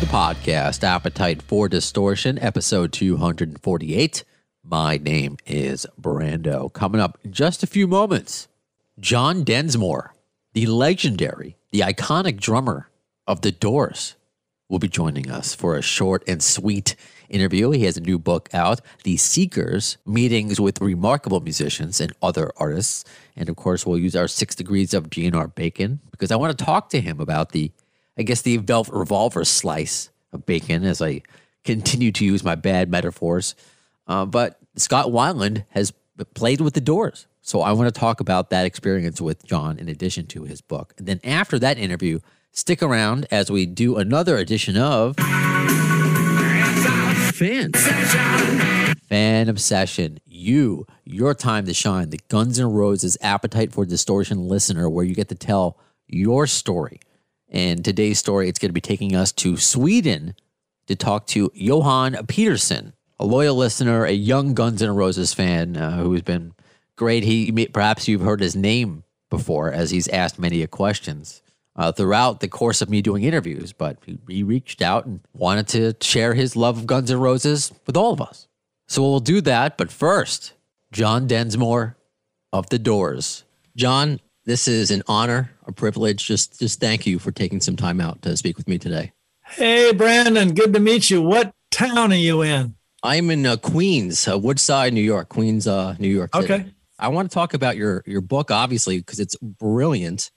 The podcast, Appetite for Distortion, episode 248. My name is Brando. Coming up in just a few moments, John Densmore, the legendary, the iconic drummer of The Doors, will be joining us for a short and sweet interview. He has a new book out, The Seekers Meetings with Remarkable Musicians and Other Artists. And of course, we'll use our six degrees of GNR bacon because I want to talk to him about the I guess the velvet revolver slice of bacon as I continue to use my bad metaphors. Uh, but Scott Weiland has played with the doors. So I want to talk about that experience with John in addition to his book. And then after that interview, stick around as we do another edition of Fan Obsession. Fan Obsession. You, your time to shine, the Guns N' Roses Appetite for Distortion listener, where you get to tell your story. And today's story, it's going to be taking us to Sweden to talk to Johan Peterson, a loyal listener, a young Guns N' Roses fan uh, who has been great. He perhaps you've heard his name before, as he's asked many questions uh, throughout the course of me doing interviews. But he, he reached out and wanted to share his love of Guns N' Roses with all of us. So we'll do that. But first, John Densmore of the Doors. John, this is an honor, a privilege. Just, just thank you for taking some time out to speak with me today. Hey, Brandon, good to meet you. What town are you in? I'm in uh, Queens, uh, Woodside, New York. Queens, uh, New York. City. Okay. I want to talk about your your book, obviously, because it's brilliant.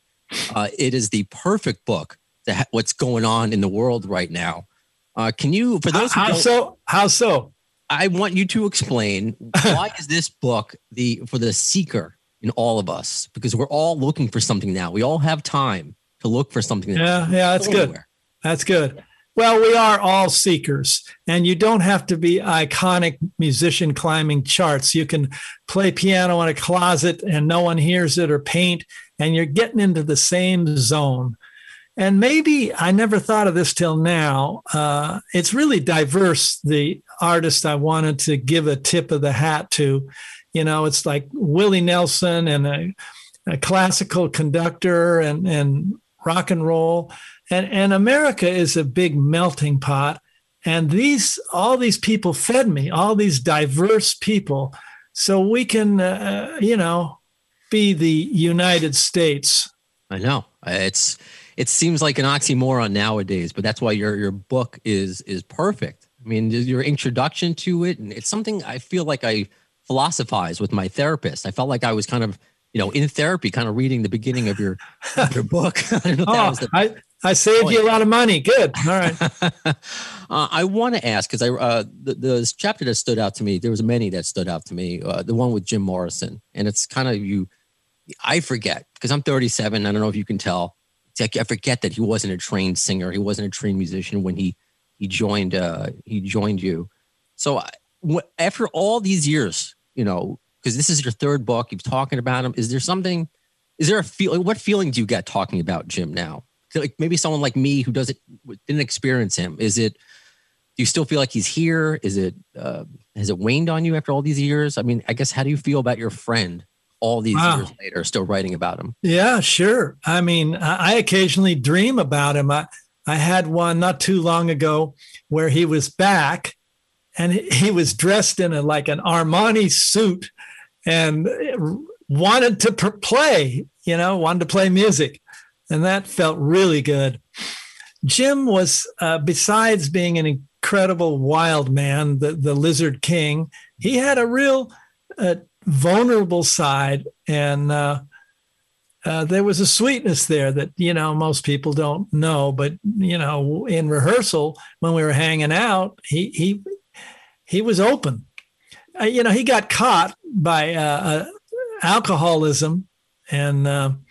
Uh, it is the perfect book to ha- what's going on in the world right now. Uh, can you, for How, those who how so? How so? I want you to explain why is this book the for the seeker in all of us? Because we're all looking for something now. We all have time to look for something. Yeah, yeah, that's good. Anywhere. That's good. Well, we are all seekers, and you don't have to be iconic musician climbing charts. You can play piano in a closet and no one hears it, or paint, and you're getting into the same zone. And maybe I never thought of this till now. Uh, it's really diverse, the artist I wanted to give a tip of the hat to. You know, it's like Willie Nelson and a, a classical conductor and, and rock and roll. And, and America is a big melting pot. And these, all these people fed me, all these diverse people. So we can, uh, you know, be the United States. I know it's it seems like an oxymoron nowadays, but that's why your your book is is perfect. I mean, your introduction to it, and it's something I feel like I philosophize with my therapist. I felt like I was kind of you know in therapy, kind of reading the beginning of your of your book. I don't know if that Oh, the I, I saved you a lot of money. Good. All right. uh, I want to ask because I uh, the, the chapter that stood out to me. There was many that stood out to me. Uh, the one with Jim Morrison, and it's kind of you. I forget because I'm 37. I don't know if you can tell. Like I forget that he wasn't a trained singer. He wasn't a trained musician when he he joined uh, he joined you. So I- after all these years, you know, because this is your third book, you've talking about him. Is there something? Is there a feel? What feeling do you get talking about Jim now? Like maybe someone like me who doesn't didn't experience him. Is it? Do you still feel like he's here? Is it? Uh, has it waned on you after all these years? I mean, I guess how do you feel about your friend all these Wow. years later, still writing about him? Yeah, sure. I mean, I I occasionally dream about him. I, I had one not too long ago where he was back and he- was dressed in a like an Armani suit and wanted to play, you know, wanted to play music. And that felt really good. Jim was, uh, besides being an incredible wild man, the, the lizard king, he had a real uh, vulnerable side. And uh, uh, there was a sweetness there that, you know, most people don't know. But, you know, in rehearsal, when we were hanging out, he, he, he was open. Uh, you know, he got caught by uh, uh, alcoholism and um,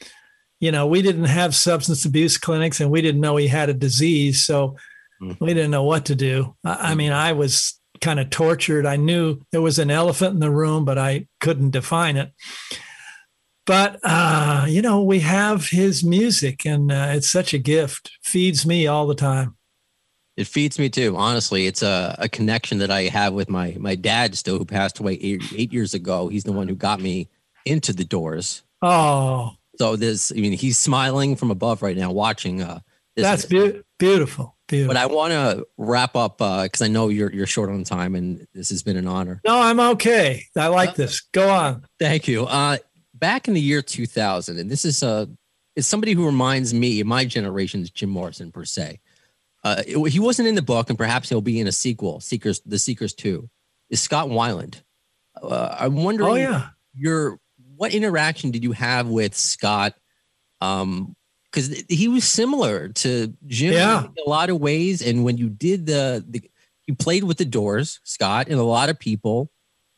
you know we didn't have substance abuse clinics, and we didn't know he had a disease, so Mm. we didn't know what to do. I, I mean, I was kind of tortured. I knew there was an elephant in the room, but I couldn't define it. But uh, you know, we have his music, and uh, it's such a gift. Feeds me all the time. It feeds me too. Honestly, it's a, a connection that I have with my my dad still, who passed away eight, eight years ago. He's the one who got me into the Doors. Oh, So this. I mean, he's smiling from above right now, watching. Uh, this that's beau- beautiful. Beautiful. But I want to wrap up because I know you're you're short on time, and this has been an honor. no, I'm okay. I like this. Go on. Thank you. Uh, back in the year 2000, and this is uh, is somebody who reminds me, my generation's Jim Morrison per se. Uh, it- he wasn't in the book, and perhaps he'll be in a sequel, Seekers, The Seekers Two. Is Scott Weiland? Uh, I'm wondering. Oh yeah. your what interaction did you have with Scott? Um, because he was similar to Jim Yeah. in a lot of ways. And when you did the, the you played with the Doors, Scott, and a lot of people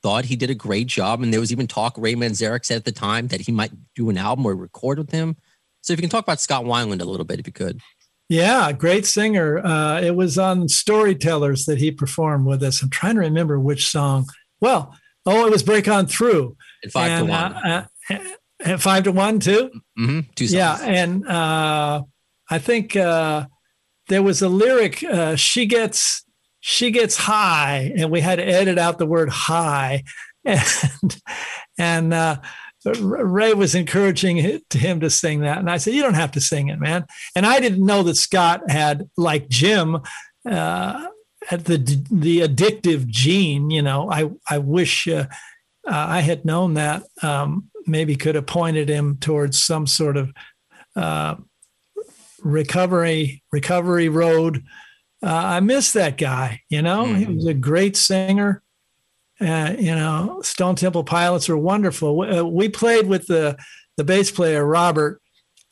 thought he did a great job. And there was even talk Ray Manzarek said at the time that he might do an album or record with him. So if you can talk about Scott Weiland a little bit, if you could. Yeah, great singer. Uh, it was on Storytellers that he performed with us. I'm trying to remember which song. Well, oh, it was Break On Through. And five and, to one. Uh, uh, uh, five to one, too? hmm Two songs. Yeah. And uh, I think uh, there was a lyric, uh, she gets. She gets high, and we had to edit out the word high, and and uh, Ray was encouraging him to sing that, and I said, "You don't have to sing it, man." And I didn't know that Scott had, like Jim, uh, had the the addictive gene. You know, I I wish uh, uh, I had known that. Um, maybe could have pointed him towards some sort of uh, recovery recovery road. Uh, I miss that guy. You know, he Mhm. was a great singer. Uh, you know, Stone Temple Pilots are wonderful. We, uh, we played with the the bass player Robert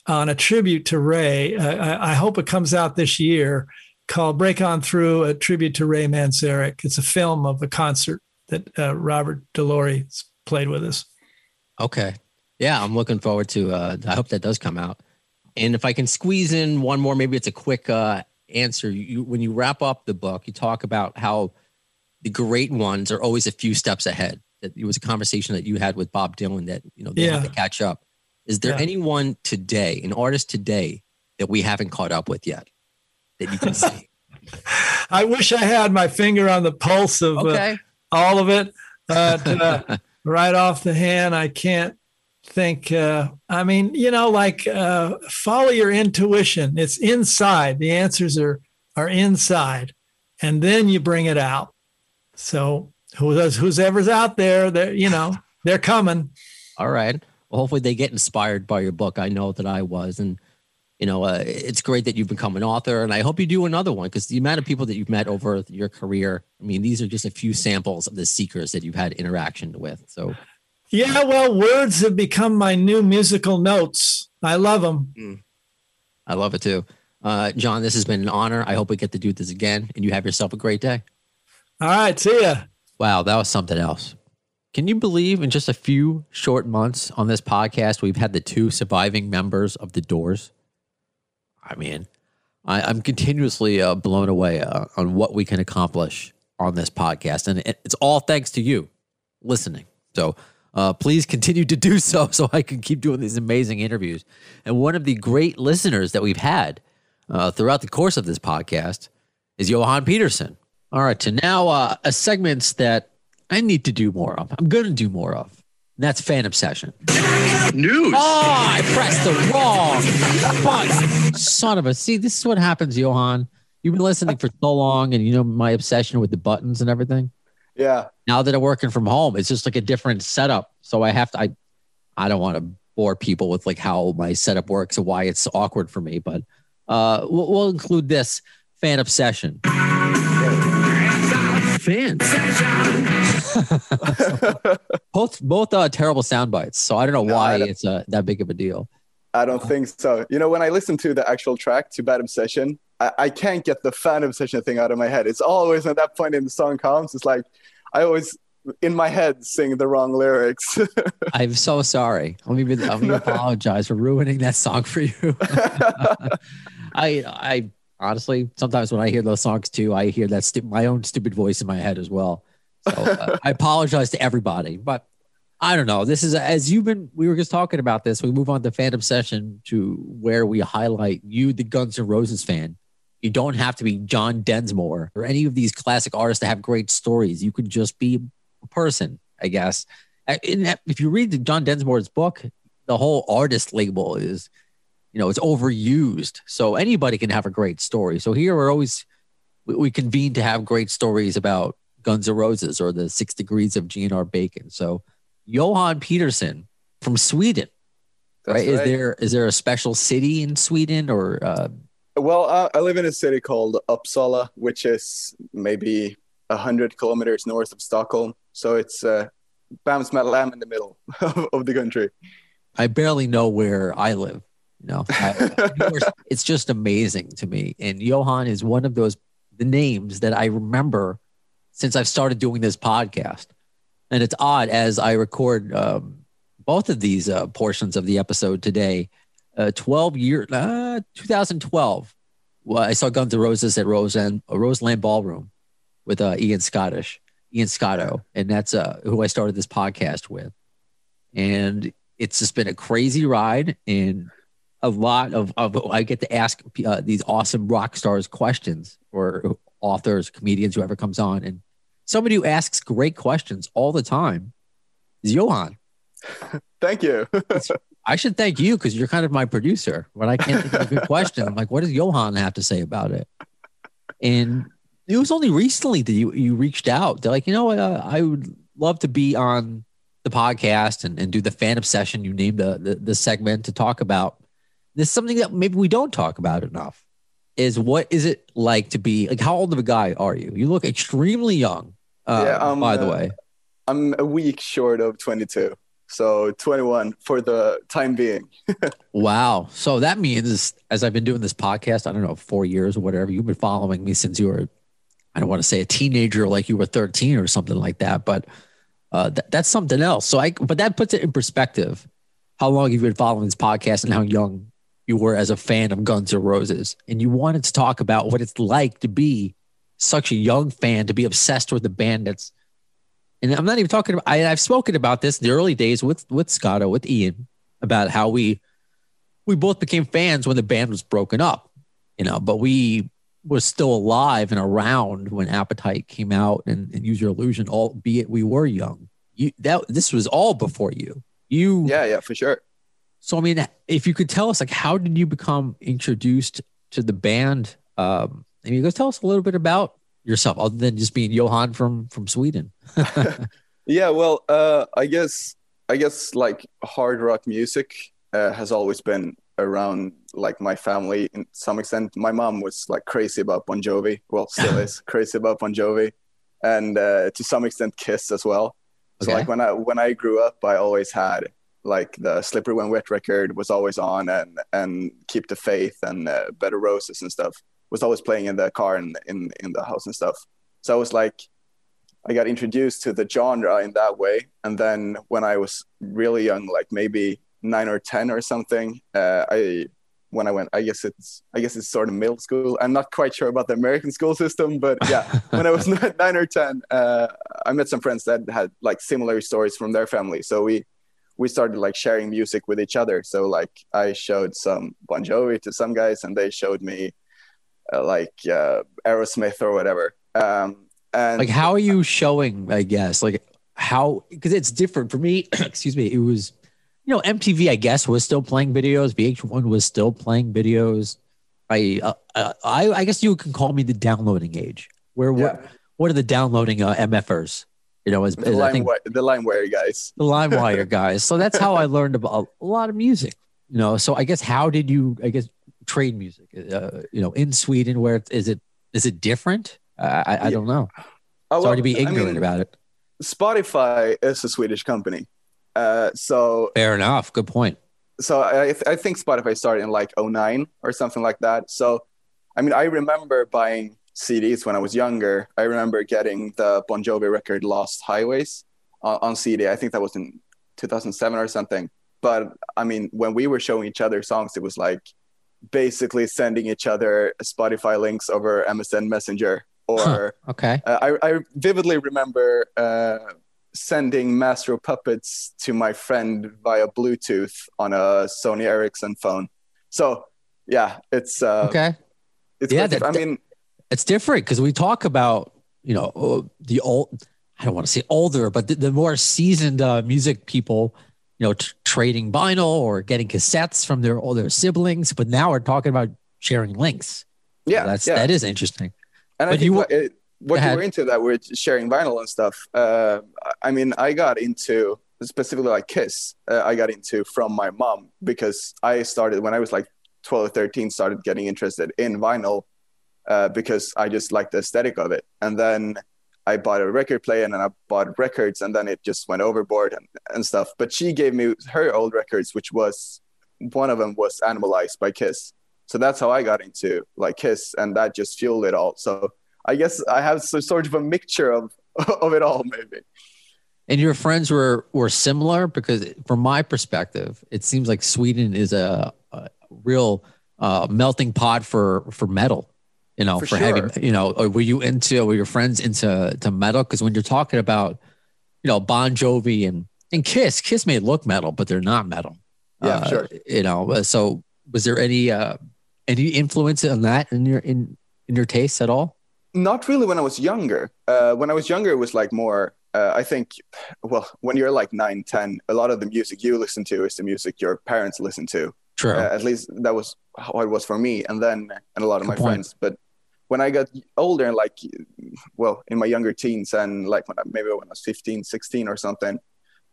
on a tribute to Ray. Uh, I, I hope it comes out this year, called "Break On Through," a tribute to Ray Manzarek. It's a film of a concert that uh, Robert DeLeo played with us. Okay. Yeah, I'm looking forward to. Uh, I hope that does come out. And if I can squeeze in one more, maybe it's a quick uh, answer. You, when you wrap up the book, you talk about how the great ones are always a few steps ahead. It was a conversation that you had with Bob Dylan that you know they have to catch up. Is there Yeah. anyone today, an artist today, that we haven't caught up with yet that you can see? I wish I had my finger on the pulse of uh, all of it. But uh, right off the hand, I can't think. Uh, I mean, you know, like uh, follow your intuition. It's inside. The answers are are inside, and then you bring it out. So who knows? Who's ever's out there? They're you know they're coming. All right. Well, hopefully they get inspired by your book. I know that I was, and you know, uh, it's great that you've become an author, and I hope you do another one because the amount of people that you've met over your career. I mean, these are just a few samples of the seekers that you've had interaction with. So, Yeah, well, words have become my new musical notes. I love them. I love it too. Uh, John, this has been an honor. I hope we get to do this again, and you have yourself a great day. All right, see ya. Wow, that was something else. Can you believe in just a few short months on this podcast, we've had the two surviving members of the Doors? I mean, I, I'm continuously uh, blown away uh, on what we can accomplish on this podcast. And it, it's all thanks to you listening. So uh, please continue to do so so I can keep doing these amazing interviews. And one of the great listeners that we've had uh, throughout the course of this podcast is Johan Peterson. All right, so now uh, a segment that I need to do more of. I'm going to do more of. And that's fan obsession. News. Oh, I pressed the wrong button. Son of a. See, this is what happens, Johan. You've been listening for so long, and you know my obsession with the buttons and everything. Yeah. Now that I'm working from home, it's just like a different setup. So I have to. I, I don't want to bore people with like how my setup works and why it's awkward for me, but uh, we'll, we'll include this fan obsession. Fans. Both both uh, terrible sound bites. So I don't know No, why don't- it's uh, that big of a deal. I don't think so. You know, when I listen to the actual track to Bad Obsession, I, I can't get the fan obsession thing out of my head. It's always at that point in the song comes, it's like I always in my head sing the wrong lyrics. I'm so sorry. Let me, let me apologize for ruining that song for you. I, I honestly, sometimes when I hear those songs too, I hear that stu- my own stupid voice in my head as well. So uh, I apologize to everybody, but I don't know. This is as you've been. We were just talking about this. We move on to Fan Obsession to where we highlight you, the Guns N' Roses fan. You don't have to be John Densmore or any of these classic artists to have great stories. You could just be a person, I guess. That, if you read the John Densmore's book, the whole artist label is, you know, it's overused. So anybody can have a great story. So here we're always we, we convene to have great stories about Guns N' Roses or the Six Degrees of GNR Bacon. So Johan Peterson from Sweden, That's right? Is there is there a special city in Sweden or uh, Well, uh, I live in a city called Uppsala, which is maybe a hundred kilometers north of Stockholm. So it's uh, bam smack lamb in the middle of the country. I barely know where I live. You know, I, it's just amazing to me. And Johan is one of those the names that I remember since I've started doing this podcast. And it's odd as I record um, both of these uh, portions of the episode today. Uh, 12 year, uh, 2012. Well, I saw Guns N' Roses at Rose Roseland, Roseland Ballroom with uh, Ian Scottish, Ian Scotto, and that's uh, who I started this podcast with. And it's just been a crazy ride and a lot of, of I get to ask uh, these awesome rock stars questions or authors, comedians, whoever comes on. And somebody who asks great questions all the time is Johan. Thank you. I should thank you because you're kind of my producer. When I can't think of a good question, I'm like, what does Johan have to say about it? And it was only recently that you you reached out. They're like, you know what? Uh, I would love to be on the podcast and, and do the fan obsession. You named the, the the segment to talk about. This is something that maybe we don't talk about enough. Is what is it like to be like? How old of a guy are you? You look extremely young. Uh, Yeah, um, by the uh, way, I'm a week short of 22. So 21 for the time being. Wow. So that means, as I've been doing this podcast, I don't know, four years or whatever, you've been following me since you were, I don't want to say a teenager, like you were 13 or something like that, but uh, th- that's something else. So I, but that puts it in perspective how long you've been following this podcast and how young you were as a fan of Guns N' Roses. And you wanted to talk about what it's like to be such a young fan, to be obsessed with the band that's and I'm not even talking about. I, I've spoken about this in the early days with with Scotto, with Ian, about how we we both became fans when the band was broken up, you know. But we were still alive and around when Appetite came out and, and Use Your Illusion, albeit we were young. You that this was all before you. You Yeah, yeah, for sure. So I mean, if you could tell us, like, how did you become introduced to the band? Um, I mean, go tell us a little bit about yourself, other than just being Johan from from Sweden. Yeah, well, uh, I guess I guess like hard rock music uh, has always been around like my family in some extent. My mom was like crazy about Bon Jovi. Well, still is crazy about Bon Jovi, and uh, to some extent Kiss as well. So Okay. like when I when I grew up, I always had like the Slippery When Wet record was always on, and and Keep the Faith and uh, Bed of Roses and stuff was always playing in the car and in in the house and stuff. So I was like, I got introduced to the genre in that way, and then when I was really young, like maybe nine or ten or something, uh, I when I went, I guess it's I guess it's sort of middle school. I'm not quite sure about the American school system, but yeah, when I was nine or ten, uh, I met some friends that had like similar stories from their family. So we we started like sharing music with each other. So like I showed some Bon Jovi to some guys, and they showed me uh, like uh, Aerosmith or whatever. Um, and like how are you showing i guess like how because it's different for me excuse me it was you know mtv i guess was still playing videos vh1 was still playing videos i uh, uh, i i guess you can call me the downloading age where Yeah. what what are the downloading uh, mfers you know as, the as i line, think wi- the LimeWire guys. the LimeWire guys. So that's how I learned about a lot of music. You know, so I guess how did you? I guess trade music. Uh, you know, in Sweden, where is it is it different? I I, I don't know. Oh, Sorry well, to be I ignorant mean, about it. Spotify is a Swedish company. Uh, so Fair enough. Good point. so I, I think Spotify started in like 09 or something like that. So, I mean, I remember buying CDs when I was younger. I remember getting the Bon Jovi record "Lost Highways" on, on CD. I think that was in 2007 or something. But I mean, when we were showing each other songs, it was like basically sending each other Spotify links over MSN Messenger. Or Huh, okay. uh, I, I vividly remember uh, sending Master Puppets to my friend via Bluetooth on a Sony Ericsson phone. So yeah, it's uh, Okay. it's Yeah, that- I mean, it's different because we talk about you know uh, the old i don't want to say older but the, the more seasoned uh, music people you know t- trading vinyl or getting cassettes from their older siblings but now we're talking about sharing links yeah, that's yeah. that is interesting And I But think you what, it, what you were into that we're sharing vinyl and stuff. Uh, I mean, I got into specifically like Kiss. Uh, I got into from my mom because I started when I was like 12 or 13, started getting interested in vinyl uh, because I just liked the aesthetic of it. And then I bought a record player and then I bought records and then it just went overboard and, and stuff. But she gave me her old records, which was one of them was Animalized by Kiss. So that's how I got into like Kiss, and that just fueled it all. So I guess I have so, sort of a mixture of of it all, maybe. and your friends were were similar because from my perspective it seems like sweden is a, a real uh, melting pot for for metal you know For for, heavy you know or were you into were your friends into to metal because when you're talking about you know bon jovi and and kiss kiss may look metal but they're not metal Yeah, Uh, sure. you know uh, so was there any uh any influence on that in your in in your tastes at all Not really when I was younger. Uh, when I was younger, it was like more. Uh, I think, well, when you're like nine, ten, a lot of the music you listen to is the music your parents listen to. true Uh, at least that was how it was for me, and then and a lot of Good my point. friends. But when I got older, and like, well, in my younger teens, and like when I, maybe when I was 15, 16 or something,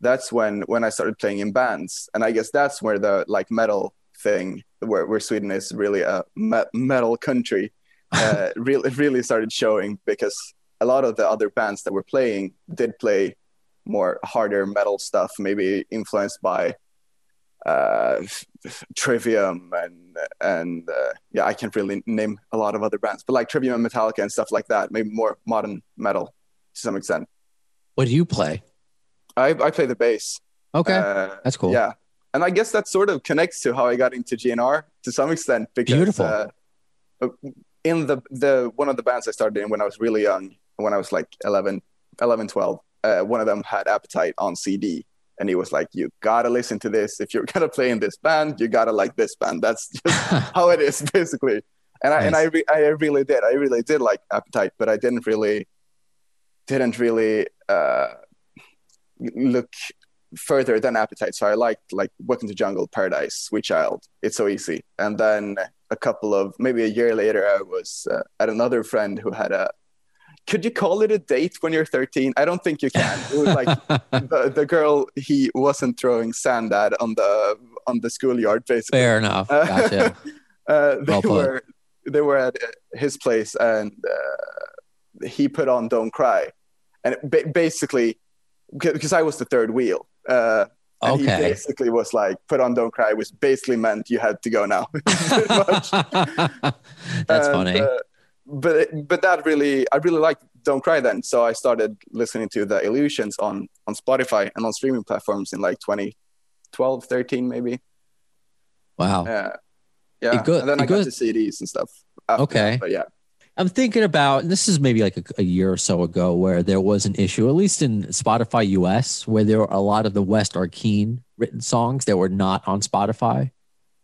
that's when when I started playing in bands, and I guess that's where the like metal thing, where where Sweden is really a me- metal country, uh, really really started showing because a lot of the other bands that were playing did play more harder metal stuff, maybe influenced by uh, Trivium and and uh, yeah, I can't really name a lot of other bands, but like Trivium and Metallica and stuff like that. Maybe more modern metal to some extent. what do you play I I play the bass. okay Uh, that's cool Yeah, and I guess that sort of connects to how I got into GNR to some extent because Beautiful. Uh, in the the one of the bands I started in when I was really young, when I was like 11, 11 12, uh, one of them had Appetite on CD. And he was like, "You gotta listen to this. If you're gonna play in this band, you gotta like this band. That's just how it is, basically." And I and I re- I really did. I really did like Appetite, but I didn't really didn't really uh, look further than Appetite. So I liked like Welcome to Jungle, Paradise, Sweet Child. It's so easy. And then a couple of maybe a year later, I was uh, at another friend who had a. Could you call it a date when you're 13? I don't think you can. It was like the, the girl he wasn't throwing sand at on the on the schoolyard, basically. fair enough gotcha Uh, they Well were they were at uh, his place, and uh, he put on "Don't Cry," and it ba- basically because I was the third wheel. Uh, and he basically was like, "Put on "Don't Cry," which basically meant you had to go now. That's And, funny. uh, but but that really, I really liked "Don't Cry" then, so I started listening to the Illusions on on Spotify and on streaming platforms in like 2012, 13 maybe. wow. Yeah, yeah. It go- and then I got goes- to CDs and stuff. Okay. that, but yeah. I'm thinking about, and this is maybe like a, a year or so ago, where there was an issue, at least in Spotify US, where there were a lot of the West Arkeen written songs that were not on Spotify.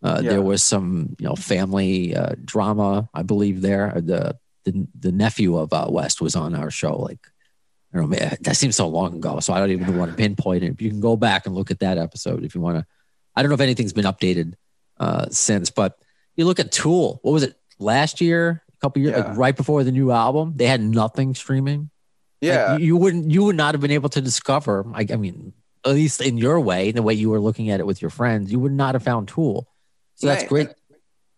Uh, Yeah. There was some, you know, family uh, drama, I believe. There, the the, the nephew of uh, West was on our show. Like, I don't know, man, that seems so long ago, so I don't even want to pinpoint it. You can go back and look at that episode if you want to. I don't know if anything's been updated uh, since, but you look at Tool. What was it last year? A couple years, Yeah. like right before the new album, they had nothing streaming. Like, Yeah, you, you wouldn't. You would not have been able to discover. I, I mean, at least in your way, the way you were looking at it with your friends, you would not have found Tool. So that's Right. great.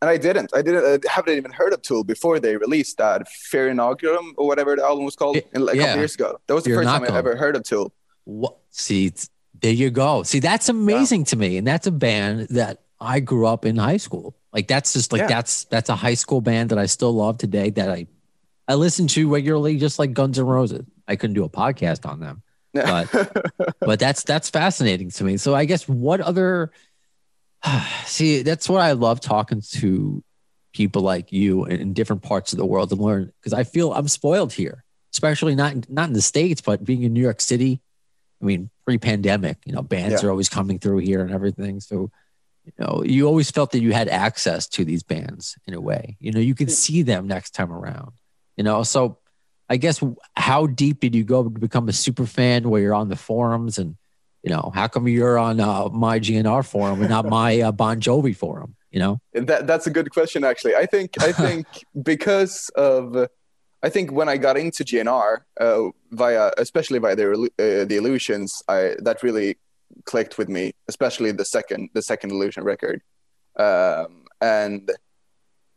and I didn't. I didn't. I haven't even heard of Tool before they released that Fear Inoculum or whatever the album was called It- in, like, a yeah. couple years ago. That was the Fear first time I ever heard of Tool. What? See, there you go. See, that's amazing to me, and that's a band that I grew up in high school. Like that's just like Yeah. that's that's a high school band that I still love today. That I I listen to regularly, just like Guns N' Roses. I couldn't do a podcast on them, but but that's that's fascinating to me. So I guess what other see that's what I love talking to people like you in, different parts of the world to learn because I feel I'm spoiled here, especially not not in the states, but being in New York City. I mean, pre-pandemic, you know, bands Yeah. are always coming through here and everything. So, you know, you always felt that you had access to these bands in a way. You know, you could see them next time around. You know, so I guess how deep did you go to become a super fan where you're on the forums and you know how come you're on uh, my GNR forum and not my uh, Bon Jovi forum? You know, That that's a good question, actually. I think I think because of I think when I got into GNR uh, via especially via the uh, the illusions, I that really clicked with me, especially the second the second illusion record, um, and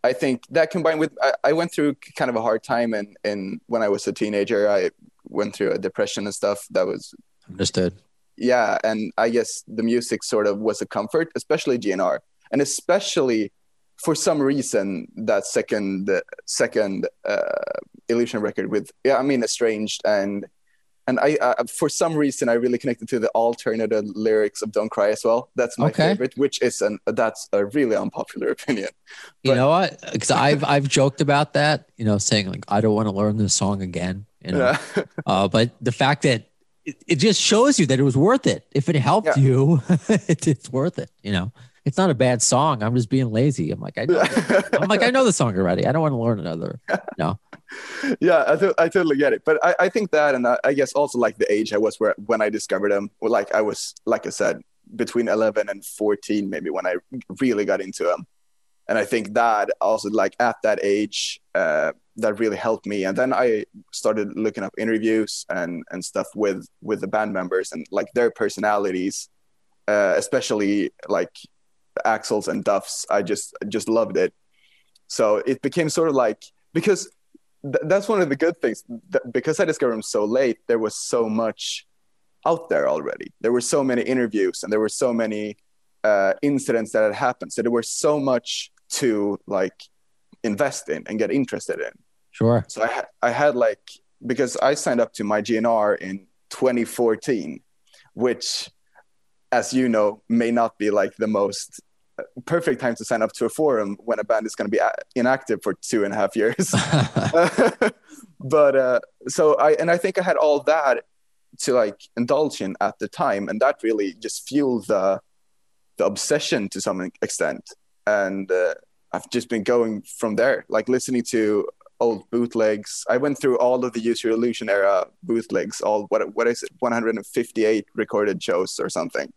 I think that combined with I, I went through kind of a hard time and in when I was a teenager, I went through a depression and stuff that was understood. Yeah and i guess the music sort of was a comfort especially gnr and especially for some reason that second second uh, illusion record with yeah i mean estranged and and I, I for some reason i really connected to the alternative lyrics of don't cry as well that's my Okay. favorite which is an that's a really unpopular opinion You know what? Because I've I've joked about that. You know, saying like I don't want to learn this song again. You know, yeah uh, but the fact that it, it just shows you that it was worth it. If it helped Yeah. you, it, it's worth it. You know, it's not a bad song. I'm just being lazy. I'm like I know. I'm like I know the song already. I don't want to learn another. No. yeah, I, th- I totally get it. But I, I think that, and I, I guess also like the age I was where when I discovered them, like I was, like I said, between 11 and 14, maybe when I really got into them. And I think that also, like at that age, uh, that really helped me. And then I started looking up interviews and and stuff with with the band members and like their personalities, uh, especially like Axl's and Duff's. I just just loved it. So it became sort of like because th- that's one of the good things. Th- because I discovered them so late, there was so much out there already. There were so many interviews and there were so many uh, incidents that had happened. So there was so much to like invest in and get interested in. Sure. So I, ha- I had like because I signed up to my GNR in 2014, which, as you know, may not be like the most uh, perfect time to sign up to a forum when a band is going to be a- inactive for two and a half years. but uh, so I and I think I had all that to like indulge in at the time, and that really just fueled the the obsession to some extent. And uh, I've just been going from there, like listening to old bootlegs. I went through all of the Use Your Illusion era bootlegs, all what what is it, 158 recorded shows or something.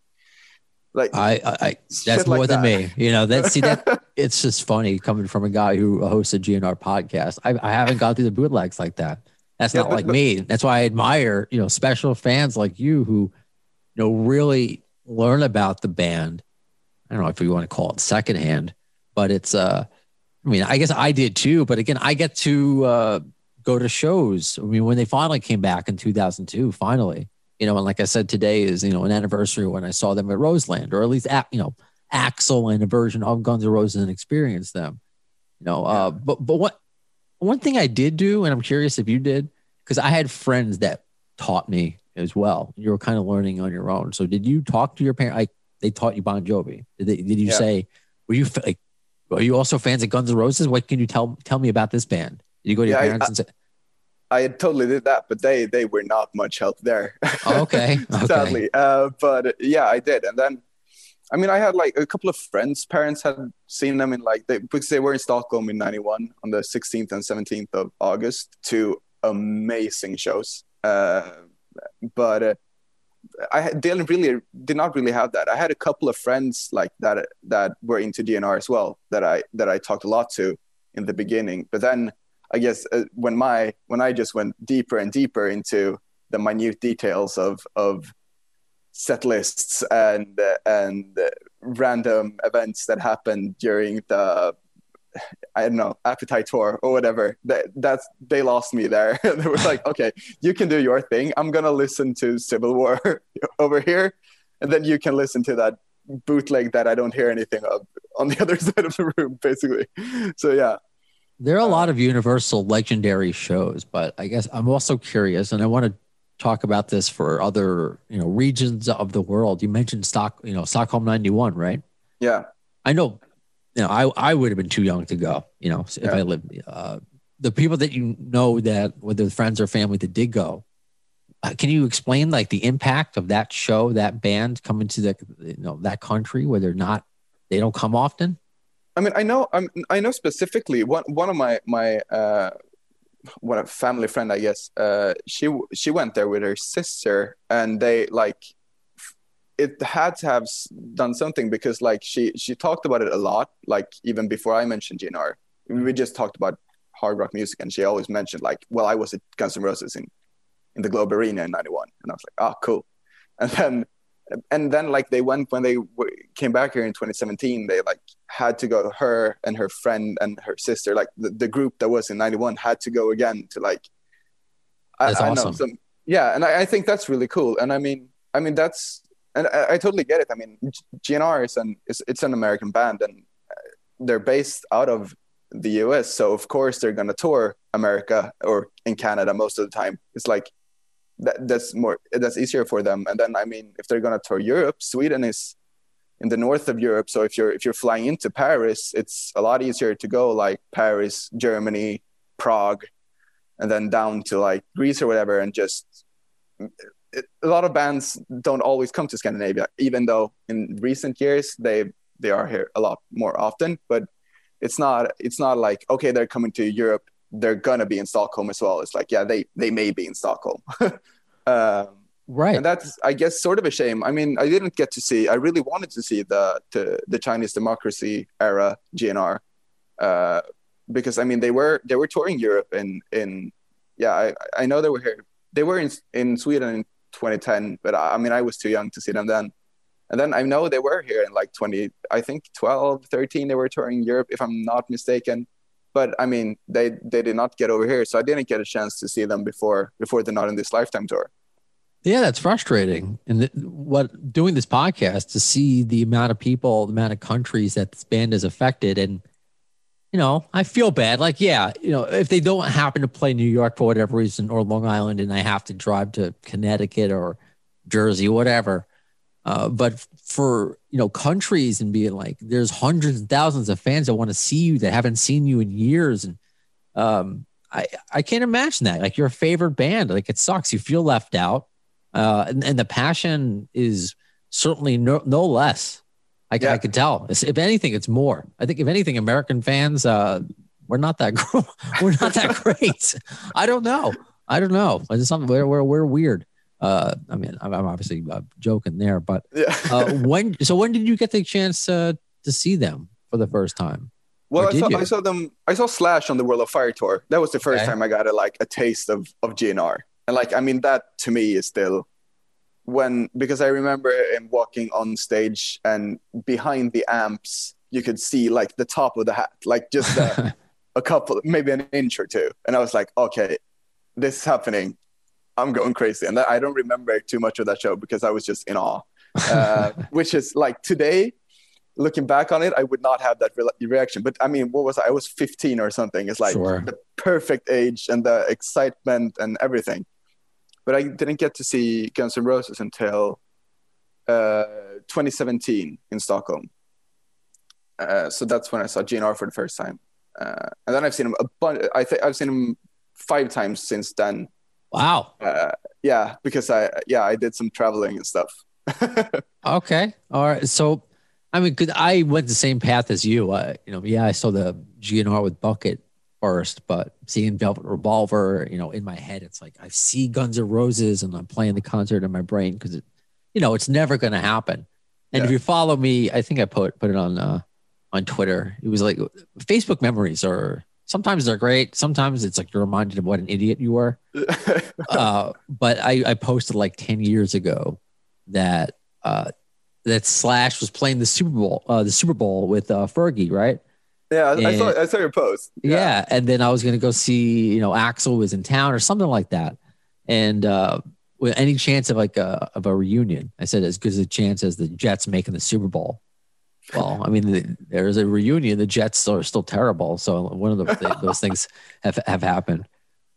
Like I, I, I that's like more than that. me. You know, that see that it's just funny coming from a guy who hosts a GNR podcast. I, I haven't gone through the bootlegs like that. That's Yeah, not but- like but- me. That's why I admire, you know, special fans like you who, you know, really learn about the band. I don't know if you want to call it secondhand, but it's uh I mean, I guess I did too, but again, I get to uh go to shows. I mean, when they finally came back in 2002, finally, you know, and like I said, today is, you know, an anniversary when I saw them at Roseland, or at least, at, you know, Axl and a version of Guns N' Roses and experienced them, you know. Uh, but, but what, one thing I did do, and I'm curious if you did, because I had friends that taught me as well. You were kind of learning on your own. So did you talk to your parents? Like they taught you Bon Jovi? Did, they, did you Yeah. say, were you like, are you also fans of Guns N' Roses? What can you tell tell me about this band? Did you go to your Yeah, I- parents and say, I totally did that, but they they were not much help there. oh, okay, okay. sadly. Uh, but yeah, I did. And then, I mean, I had like a couple of friends' parents had seen them in like, they, because they were in Stockholm in 91 on the 16th and 17th of August, two amazing shows. Uh, but uh, I didn't really, did not really have that. I had a couple of friends like that, that were into GNR as well, that I, that I talked a lot to in the beginning. But then I guess uh, when my, when I just went deeper and deeper into the minute details of of set lists and uh, and uh, random events that happened during the I don't know appetite tour or whatever. That that's they lost me there. they were like, okay, you can do your thing. I'm gonna listen to Civil War over here, and then you can listen to that bootleg that I don't hear anything of on the other side of the room, basically. So yeah, There are a uh, lot of Universal legendary shows, but I guess I'm also curious, and I want to talk about this for other you know regions of the world. You mentioned Stock, you know, Stockholm '91, right? Yeah. I know. You know, I I would have been too young to go. You know, if Yeah. I lived. Uh, the people that you know that whether friends or family that did go, uh, can you explain like the impact of that show, that band coming to the you know that country where they're not, they don't come often. I mean, I know, I'm, I know specifically one one of my my uh, one of family friend, I guess. Uh, she she went there with her sister, and they like it had to have done something because like she she talked about it a lot. Like even before I mentioned GNR, we mm-hmm. just talked about hard rock music, and she always mentioned like, well, I was at Guns N' Roses in in the Globe Arena in '91, and I was like, oh, cool. And then and then like they went when they w- came back here in 2017 they like had to go her and her friend and her sister like the, the group that was in 91 had to go again to like I- That's I, know awesome. some yeah and I, I think that's really cool and i mean i mean that's and i, I totally get it. I mean gnr is an it's an american band and uh, they're based out of the us so of course they're to tour america or in canada most of the time. It's like that, that's more that's easier for them. And then i mean if they're to tour europe sweden is in the north of europe. So if you're if you're flying into paris it's a lot easier to go like paris germany prague and then down to like greece or whatever and just it, a lot of bands don't always come to scandinavia even though in recent years they they are here a lot more often but it's not it's not like okay they're coming to europe they're gonna be in stockholm as well. It's like yeah they they may be in stockholm. Um, Right. and that's i guess sort of a shame. I mean i didn't get to see i really wanted to see the the, the chinese democracy era gnr uh, because i mean they were they were touring europe in in yeah i i know they were here they were in in sweden 2010 but i, mean i was too young to see them then. And then i know they were here in like 20 i think 12 13 they were touring europe if i'm not mistaken. But i mean they they did not get over here so i didn't get a chance to see them before before the not in this lifetime tour. Yeah, that's frustrating. And what doing this podcast to see the amount of people, the amount of countries that this band has affected, and you know, I feel bad. Like, yeah, you know, if they don't happen to play New York for whatever reason or Long Island, and I have to drive to Connecticut or Jersey, whatever. Uh, but for you know countries and being like, there's hundreds and thousands of fans that want to see you that haven't seen you in years, and um, I I can't imagine that. Like your favorite band, like it sucks. You feel left out uh, and, and the passion is certainly no, no less. I, Yeah. I could tell. It's- If anything, it's more. I think if anything, American fans, uh, we're not that we're not that great. I don't know. I don't know. It's something we're we're, we're weird. Uh, I mean, I'm, I'm obviously uh, joking there, but yeah uh, when? So when did you get the chance uh, to see them for the first time? Well, I saw, you? I saw them. I saw Slash on the World on Fire tour. That was the first Okay. time I got a like a taste of of GNR, and like I mean that to me is still when because I remember him walking on stage and behind the amps you could see like the top of the hat, like just a, a couple, maybe an inch or two, and I was like, okay, this is happening. I'm going crazy, and that, I don't remember too much of that show because I was just in awe. Uh, which is like today looking back on it, I would not have that re- reaction. But I mean, what was I? I was 15 or something. It's like Sure. the perfect age and the excitement and everything. But I didn't get to see Guns N' Roses until uh, 2017 in Stockholm. Uh, so that's when I saw GNR for the first time. Uh, and then I've seen him a bunch. I think I've seen him five times since then. Wow. Uh, yeah, because I yeah I did some traveling and stuff. Okay. All right. So, I mean, could I went the same path as you? Uh, you know, yeah, I saw the GNR with Bucket first, but seeing Velvet Revolver, you know, in my head, it's like I see Guns N' Roses and I'm playing the concert in my brain because it, you know, it's never going to happen. And if you follow me, I think I put put it on uh, on Twitter. It was like Facebook memories are sometimes they're great. Sometimes it's like you're reminded of what an idiot you were uh, but I, I posted like 10 years ago that uh, that Slash was playing the Super Bowl, uh, the Super Bowl with uh, Fergie, right? Yeah, I, I saw I saw your post. Yeah. And then I was going to go see, you know, Axl was in town or something like that. And uh, with any chance of like a, of a reunion, I said as good as a chance as the Jets making the Super Bowl. Well, I mean, the, there's a reunion. The Jets are still terrible, so one of the, those things have have happened.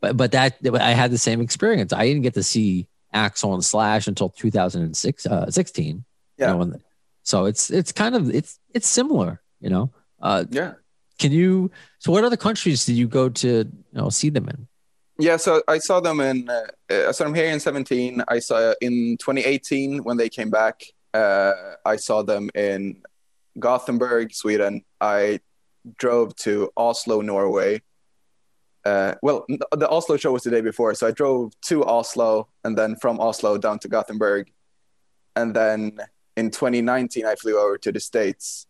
But but that I had the same experience. I didn't get to see Axl and Slash until 2006, uh, 16. Yeah. You know, when- so it's it's kind of it's it's similar. You know. Uh, Yeah. can you? So what other countries did you go to? You know, see them in? Yeah, so I saw them in. Uh, I saw them here in 17. I saw in 2018 when they came back. Uh, I saw them in Gothenburg, Sweden. I drove to Oslo, Norway. Uh, well, the Oslo show was the day before, so I drove to Oslo and then from Oslo down to Gothenburg, and then in 2019 I flew over to the States.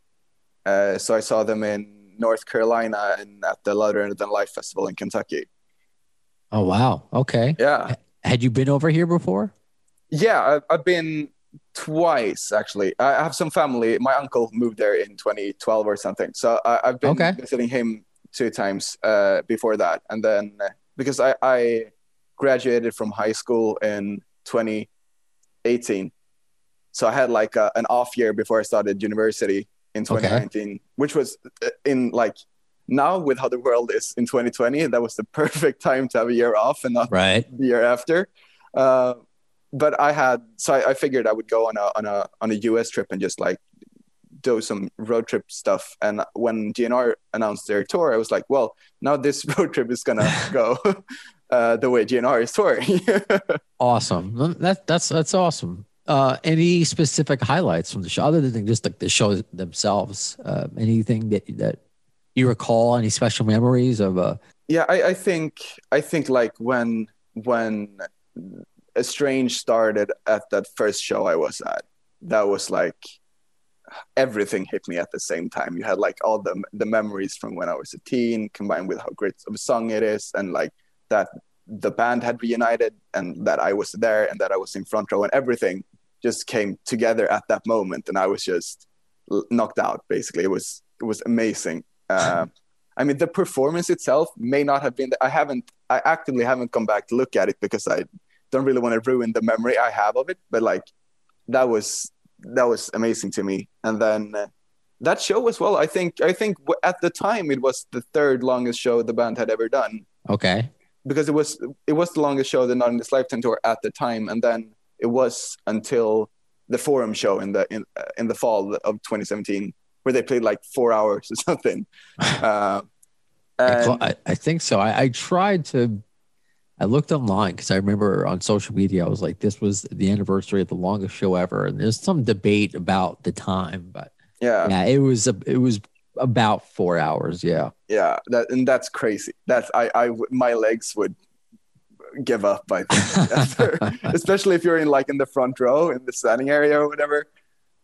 Uh, so I saw them in North Carolina and at the Louder Than Life Festival in Kentucky. Oh wow. Okay. Yeah. Had you been over here before? Yeah, I've, I've been twice actually. I have some family. My uncle moved there in 2012 or something. So I, I've been Okay. visiting him two times uh, before that. And then because I, I graduated from high school in 2018. So I had like a, an off year before I started university in Okay. 2019, which was uh, in like now with how the world is in 2020, that was the perfect time to have a year off and not Right. the year after. Uh, but I had so I, I figured I would go on a on a on a US trip and just like do some road trip stuff. And when GNR announced their tour, I was like, well, now this road trip is gonna go uh, the way GNR is touring. Awesome. That that's that's awesome. Uh, any specific highlights from the show other than just like the shows themselves? Uh, anything that that you recall? Any special memories of? Uh, yeah, I, I think I think like when when Estranged started at that first show I was at, that was like everything hit me at the same time. You had like all the the memories from when I was a teen, combined with how great of a song it is, and like that the band had reunited, and that I was there, and that I was in front row, and everything just came together at that moment, and I was just knocked out. Basically, it was it was amazing. Uh, I mean, the performance itself may not have been. I haven't. I actively haven't come back to look at it because I don't really want to ruin the memory I have of it. But like, that was that was amazing to me. And then uh, that show as well. I think. I think at the time it was the third longest show the band had ever done okay. because it was it was the longest show the Not in This Lifetime tour at the time, and then it was until the Forum show in the in uh, in the fall of 2017 where they played like four hours or something. uh, I, I think so. I, I tried to. I looked online because I remember on social media I was like, "This was the anniversary of the longest show ever," and there's some debate about the time, but yeah, yeah, it was a, it was about four hours. Yeah. yeah, that and that's crazy. That's I, I, my legs would give up. I think, after, especially if you're in like in the front row in the standing area or whatever.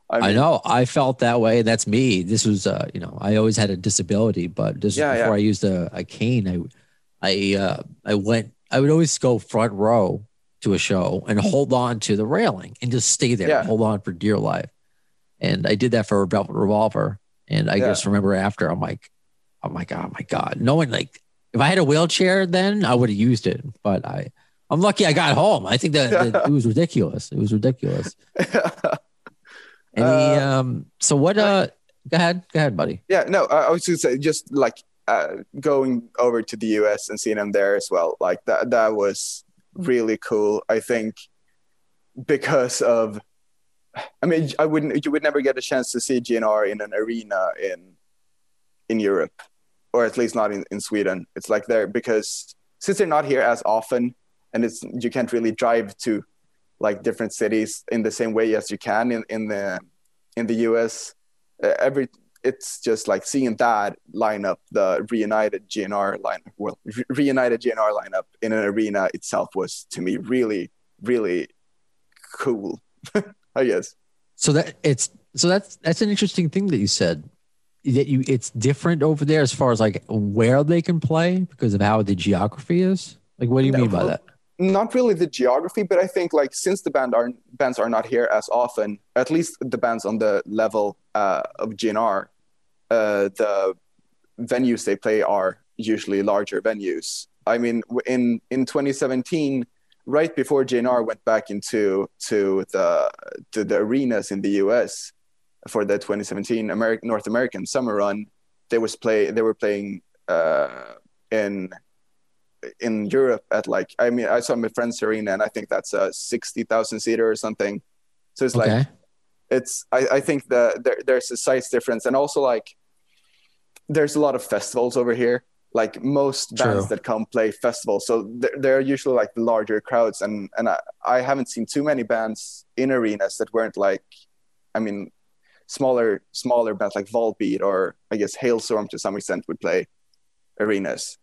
I know. I felt that way. That's me. This was, uh, you know, I always had a disability, but this Yeah, before yeah. I used a, a cane. I, I, uh, I went. I would always go front row to a show and hold on to the railing and just stay there, Yeah. hold on for dear life. And I did that for Rebel Revolver. And I just remember after, I'm like, oh my god, my god. No one like, if I had a wheelchair, then I would have used it. But I, I'm lucky I got home. I think that, that it was ridiculous. It was ridiculous. Any Uh, um so what uh go ahead, go ahead, buddy. yeah no i was just say just like uh, going over to the us and seeing them there as well like that that was really cool i think because of i mean i wouldn't you would never get a chance to see gnr in an arena in in europe or at least not in, in sweden it's like they're because since they're not here as often and it's you can't really drive to like different cities in the same way as you can in, in the in the us every it's just like seeing that lineup, the reunited GNR lineup, well, re- reunited GNR lineup in an arena itself was to me really, really cool. I guess. So that it's so that's that's an interesting thing that you said. That you it's different over there as far as like where they can play because of how the geography is. Like what do you No, mean by that? Not really the geography, but I think like since the band are bands are not here as often, at least the bands on the level uh, of GNR, uh, the venues they play are usually larger venues. I mean, in in 2017, right before GNR went back into to the to the arenas in the US, for the 2017 American North American summer run, they was play they were playing uh, in in Europe at like I mean I saw my Friends Arena and I think that's a sixty thousand seater or something. So it's like it's I, I think the there, there's a size difference. And also like there's a lot of festivals over here. Like most bands True. that come play festivals. So they're, they're usually like the larger crowds. And and I, I haven't seen too many bands in arenas that weren't like i mean smaller smaller bands like volbeat or i guess Halestorm to some extent would play arenas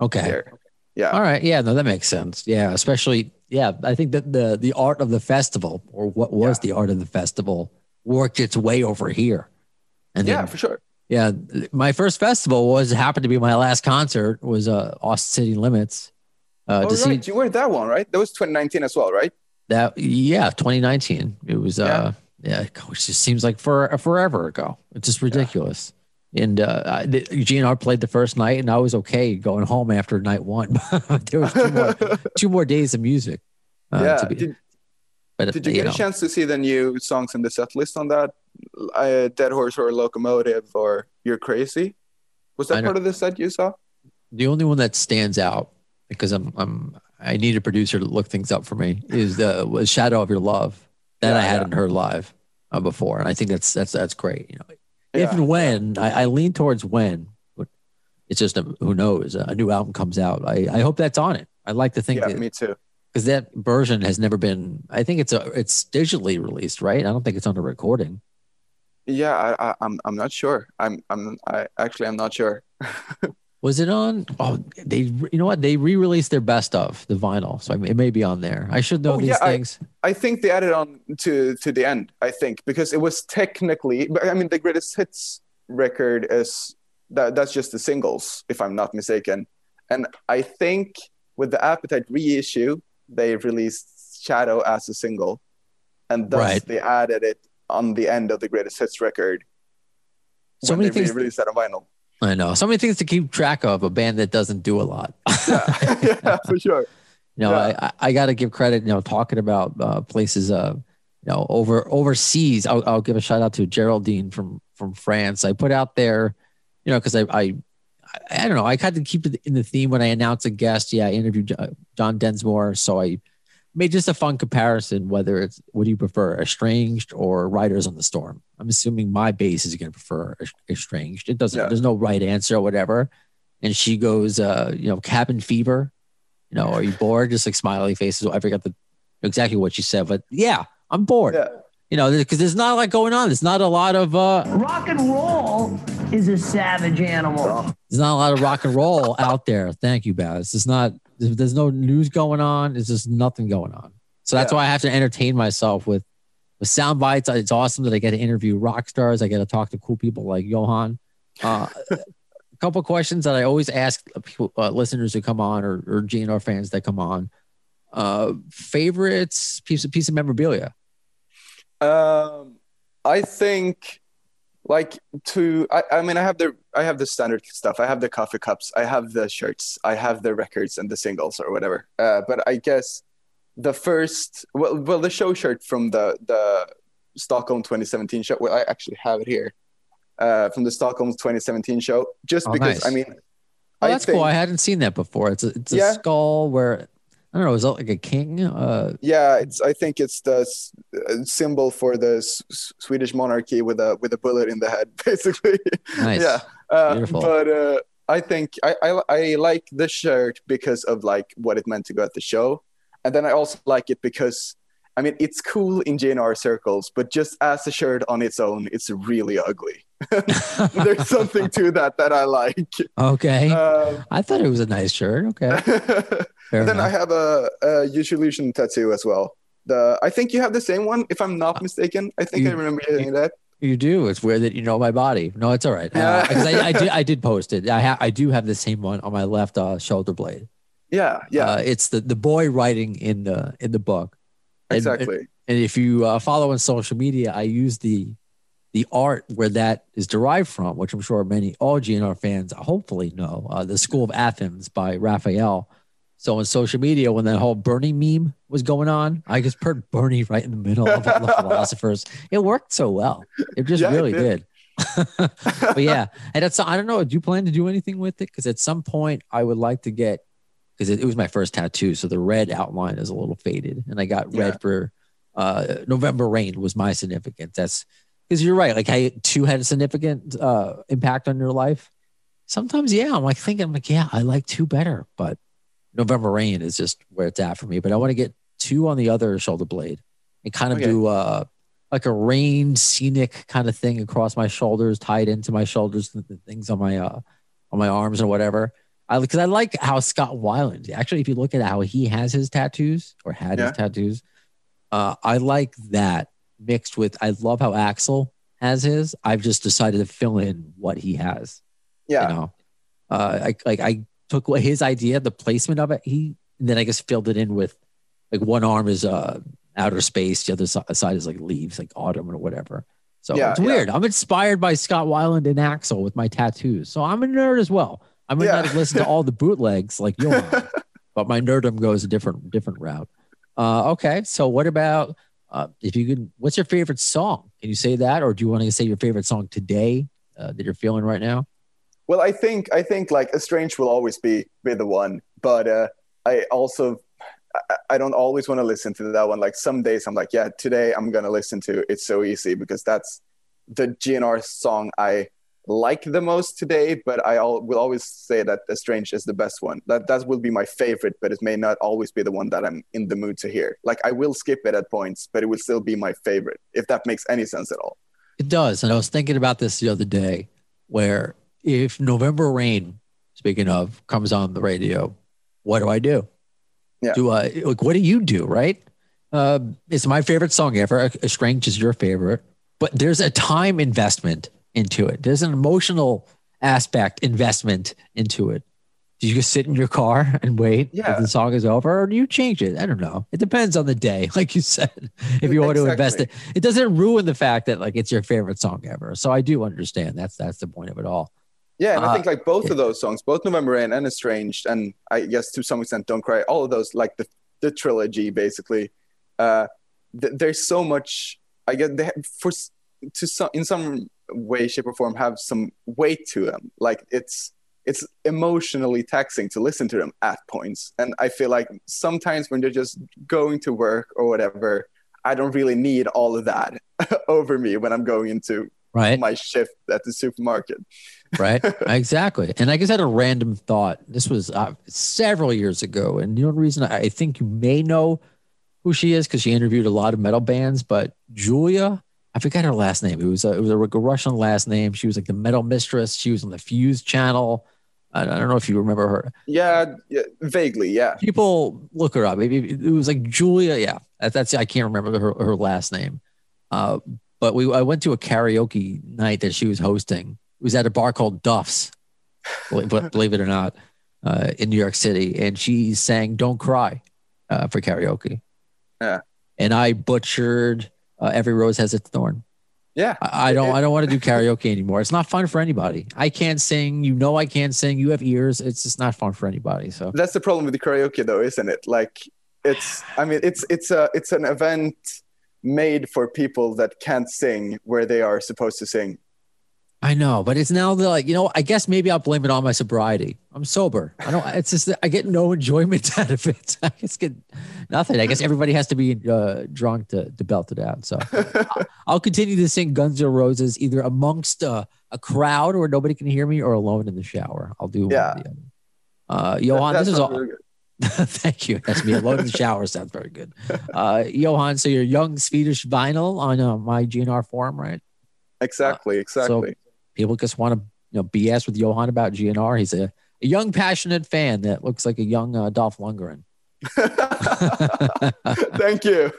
Okay. here yeah All right. Yeah. No, that makes sense. Yeah. Especially, yeah. I think that the the art of the festival, or what was the art of the festival, worked its way over here. And yeah then, for sure yeah, my first festival was happened to be my last concert was uh Austin City Limits. Uh, oh, right. see you were at that one right that was 2019 as well right that, yeah, 2019. It was, uh, yeah, which just seems like for forever ago. It's just ridiculous. And uh, I- the, GNR played the first night, and I was okay going home after night one. there was two more, two more days of music. uh, yeah to be- did, but did you you get know, a chance to see the new songs in the set list on that uh, dead horse or locomotive or you're crazy was that part of the set you saw the only one that stands out because I'm I'm I need a producer to look things up for me is the was Shadow of Your Love that I hadn't heard live uh, before, and I think that's that's that's great. You know, if and when I, I lean towards when, but it's just a, who knows a new album comes out. I I hope that's on it. I like to think yeah that me too because that version has never been. I think it's a it's digitally released, right? I don't think it's on a recording. yeah I, I i'm i'm not sure i'm i'm i actually i'm not sure Was it on? Oh, they you know what they re-released their best of the vinyl, so I it may be on there. I should know Oh, these yeah, things. I think they added on to to the end. I think because it was technically, but I mean, the greatest hits record is that that's just the singles, if I'm not mistaken. And I think with the Appetite reissue, they released Shadow as a single, and thus Right. they added it on the end of the greatest hits record. So many they things- released that on vinyl. I know so many things to keep track of. A band that doesn't do a lot. Yeah, yeah, for sure. You know, Yeah. I, I, got to give credit. You know, talking about uh, places, uh, you know, over overseas. I'll, I'll give a shout out to Geraldine from from France. I put out there, you know, because I, I I don't know. I had to keep it in the theme when I announce a guest. Yeah, I interviewed Jo- John Densmore, so I made just a fun comparison. Whether it's what do you prefer, Estranged or Riders on the Storm? I'm assuming my base is going to prefer Estranged. It doesn't. Yeah. There's no right answer or whatever. And she goes, uh, you know, Cabin Fever. You know, are you bored? Just like smiley faces. I forgot the exactly what she said, but yeah, I'm bored. Yeah. You know, because there's not a lot going on. There's not a lot of uh, Rock and roll is a savage animal. there's not a lot of rock and roll out there. Thank you, Baz. There's not. There's, there's no news going on. It's just nothing going on. So that's Yeah. why I have to entertain myself with with sound bites. It's awesome that I get to interview rock stars. I get to talk to cool people like Johan. Uh, a couple questions that I always ask people, uh, listeners who come on or, or GNR fans that come on. Uh, favorites piece of piece of memorabilia. Um, I think like to I, I mean I have the I have the standard stuff. I have the coffee cups, I have the shirts, I have the records and the singles or whatever. Uh, but I guess the first well well the show shirt from the the Stockholm 2017 show. Well, I actually have it here. Uh, from the Stockholm 2017 show, just Oh, because nice. I mean, Oh, I that's think, cool. I hadn't seen that before. It's a, it's a Yeah. skull where I don't know. Is that like a king? Uh, Yeah, it's. I think it's the s- uh, symbol for the S- Swedish monarchy with a with a bullet in the head, basically. nice. Yeah, uh, Beautiful. but uh, I think I, I I like the shirt because of like what it meant to go at the show, and then I also like it because I mean it's cool in GNR circles, but just as a shirt on its own, it's really ugly. There's something to that that I like. Okay. Um, I thought it was a nice shirt. Okay. Then I have a, a tattoo as well. The I think you have the same one, if I'm not mistaken. I think I Uh, you- remember saying that. You do. It's weird that you know my body. No, it's all right. Yeah. Because I, I did. I did post it. I ha- I do have the same one on my left uh, shoulder blade. Yeah, yeah, Uh, it's the the boy writing in the in the book. And- exactly. And if you uh, follow on social media, I use the the art where that is derived from, which I'm sure many all GNR fans hopefully know. Uh, the School of Athens by Raphael. So on social media, when that whole Bernie meme was going on, I just put Bernie right in the middle of all the philosophers. It worked so well. It just Yeah, it really did. did. but yeah, and that's I don't know. Do you plan to do anything with it? Because at some point, I would like to get because it, it was my first tattoo, so the red outline is a little faded, and I got red for uh, November Rain was my significance. That's because you're right. Like I two had a significant uh, impact on your life. Sometimes, yeah, I'm like thinking, I'm like, yeah, I like two better, but November Rain is just where it's at for me. But I want to get two on the other shoulder blade and kind of Okay. do uh like a rain scenic kind of thing across my shoulders, tied into my shoulders, the, the things on my uh on my arms or whatever. I because I like how Scott Weiland actually, if you look at how he has his tattoos or had Yeah. his tattoos, uh, I like that mixed with I love how Axl has his. I've just decided to fill in what he has Yeah. you know uh I, like i took his idea the placement of it he and then i guess filled it in with like one arm is uh outer space the other side is like leaves like autumn or whatever so Yeah, it's yeah. weird i'm inspired by scott weiland and Axl with my tattoos so i'm a nerd as well i might Yeah. not listen to all the bootlegs like Johan, but my nerdum goes a different different route uh okay so what about uh if you could what's your favorite song can you say that or do you want to say your favorite song today uh, that you're feeling right now Well, I think I think like Estranged will always be be the one, but uh, I also I, I don't always want to listen to that one. Like some days I'm like, yeah, today I'm gonna listen to It's So Easy because that's the GNR song I like the most today. But I al- will always say that Estranged is the best one. That that will be my favorite, but it may not always be the one that I'm in the mood to hear. Like I will skip it at points, but it will still be my favorite if that makes any sense at all. It does. And I was thinking about this the other day where if November Rain, speaking of, comes on the radio, what do I do? Yeah. Do I like what do you do, right? Uh, it's my favorite song ever. Strange is your favorite, but there's a time investment into it. There's an emotional aspect investment into it. Do you just sit in your car and wait Yeah. if the song is over, or do you change it? I don't know. It depends on the day, like you said. If you want to invest it, it doesn't ruin the fact that like it's your favorite song ever. So I do understand. That's that's the point of it all. Yeah, and Uh, I think like both yeah. of those songs, both November Rain and Estranged, and I guess to some extent Don't Cry, all of those, like the, the trilogy basically, uh, th- there's so much, I guess they have, for, to some, in some way, shape, or form, have some weight to them. Like it's, it's emotionally taxing to listen to them at points. And I feel like sometimes when you're just going to work or whatever, I don't really need all of that over me when I'm going into Right. my shift at the supermarket. right exactly and i just had a random thought this was uh, several years ago and the only reason I think you may know who she is because she interviewed a lot of metal bands but julia i forgot her last name it was a, it was a russian last name she was like the metal mistress she was on the fuse channel i don't know if you remember her Yeah, yeah, vaguely, yeah. people look her up. Maybe it was like Julia. Yeah, that- that's I can't remember her, her last name. Uh, but we I went to a karaoke night that she was hosting. It was at a bar called Duff's, believe, but believe it or not, uh, in New York City, and she sang "Don't Cry" uh, for karaoke. Yeah. and I butchered uh, "Every Rose Has Its Thorn." Yeah. I, I don't I don't want to do karaoke anymore. It's not fun for anybody. I can't sing. You know I can't sing. You have ears. It's just not fun for anybody. So That's the problem with the karaoke though, isn't it? Like it's I mean it's it's a it's an event made for people that can't sing where they are supposed to sing. I know, but it's now the like, you know, I guess maybe I'll blame it on my sobriety. I'm sober. I don't, it's just, I get no enjoyment out of it. I just get nothing. I guess everybody has to be uh, drunk to, to belt it out. So I'll- continue to sing Guns N' Roses either amongst uh, a crowd where nobody can hear me or alone in the shower. I'll do one or Yeah. the other. Uh, Johan, That this is all. really. Thank you. That's me alone in the shower. Sounds very good. Uh, Johan, so you're young Swedish vinyl on uh, my GNR forum, right? Exactly, exactly. People just want to you know BS with Johan about GNR. He's a, a young, passionate fan that looks like a young uh, Dolph Lundgren. Thank you.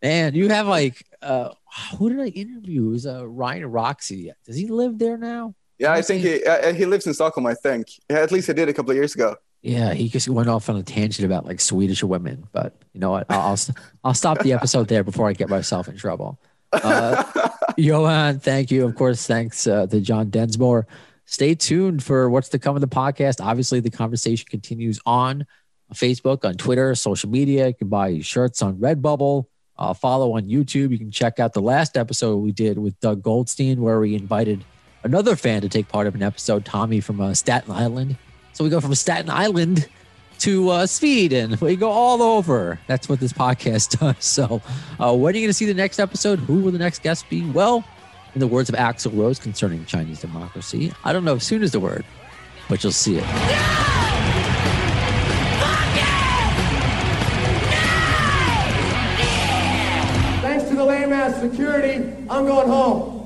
and you have like uh, who did I interview? It was uh, Ryan Roxie. Does he live there now? yeah, I think he uh, he lives in Stockholm. I think. At least he did a couple of years ago. Yeah, he just went off on a tangent about like Swedish women. But you know what? I'll I'll, I'll stop the episode there before I get myself in trouble. Uh, Johan, thank you. Of course, thanks uh, to John Densmore. Stay tuned for what's to come in the podcast. Obviously, the conversation continues on Facebook, on Twitter, social media. You can buy shirts on Redbubble. Uh, follow on YouTube. You can check out the last episode we did with Doug Goldstein, where we invited another fan to take part of an episode, Tommy from uh, Staten Island. So we go from Staten Island to uh, Sweden. We go all over. That's what this podcast does. So, uh, when are you going to see the next episode? Who will the next guest be? Well, in the words of Axl Rose concerning Chinese democracy, I don't know if soon is the word, but you'll see it. Thanks to the lame ass security, I'm going home.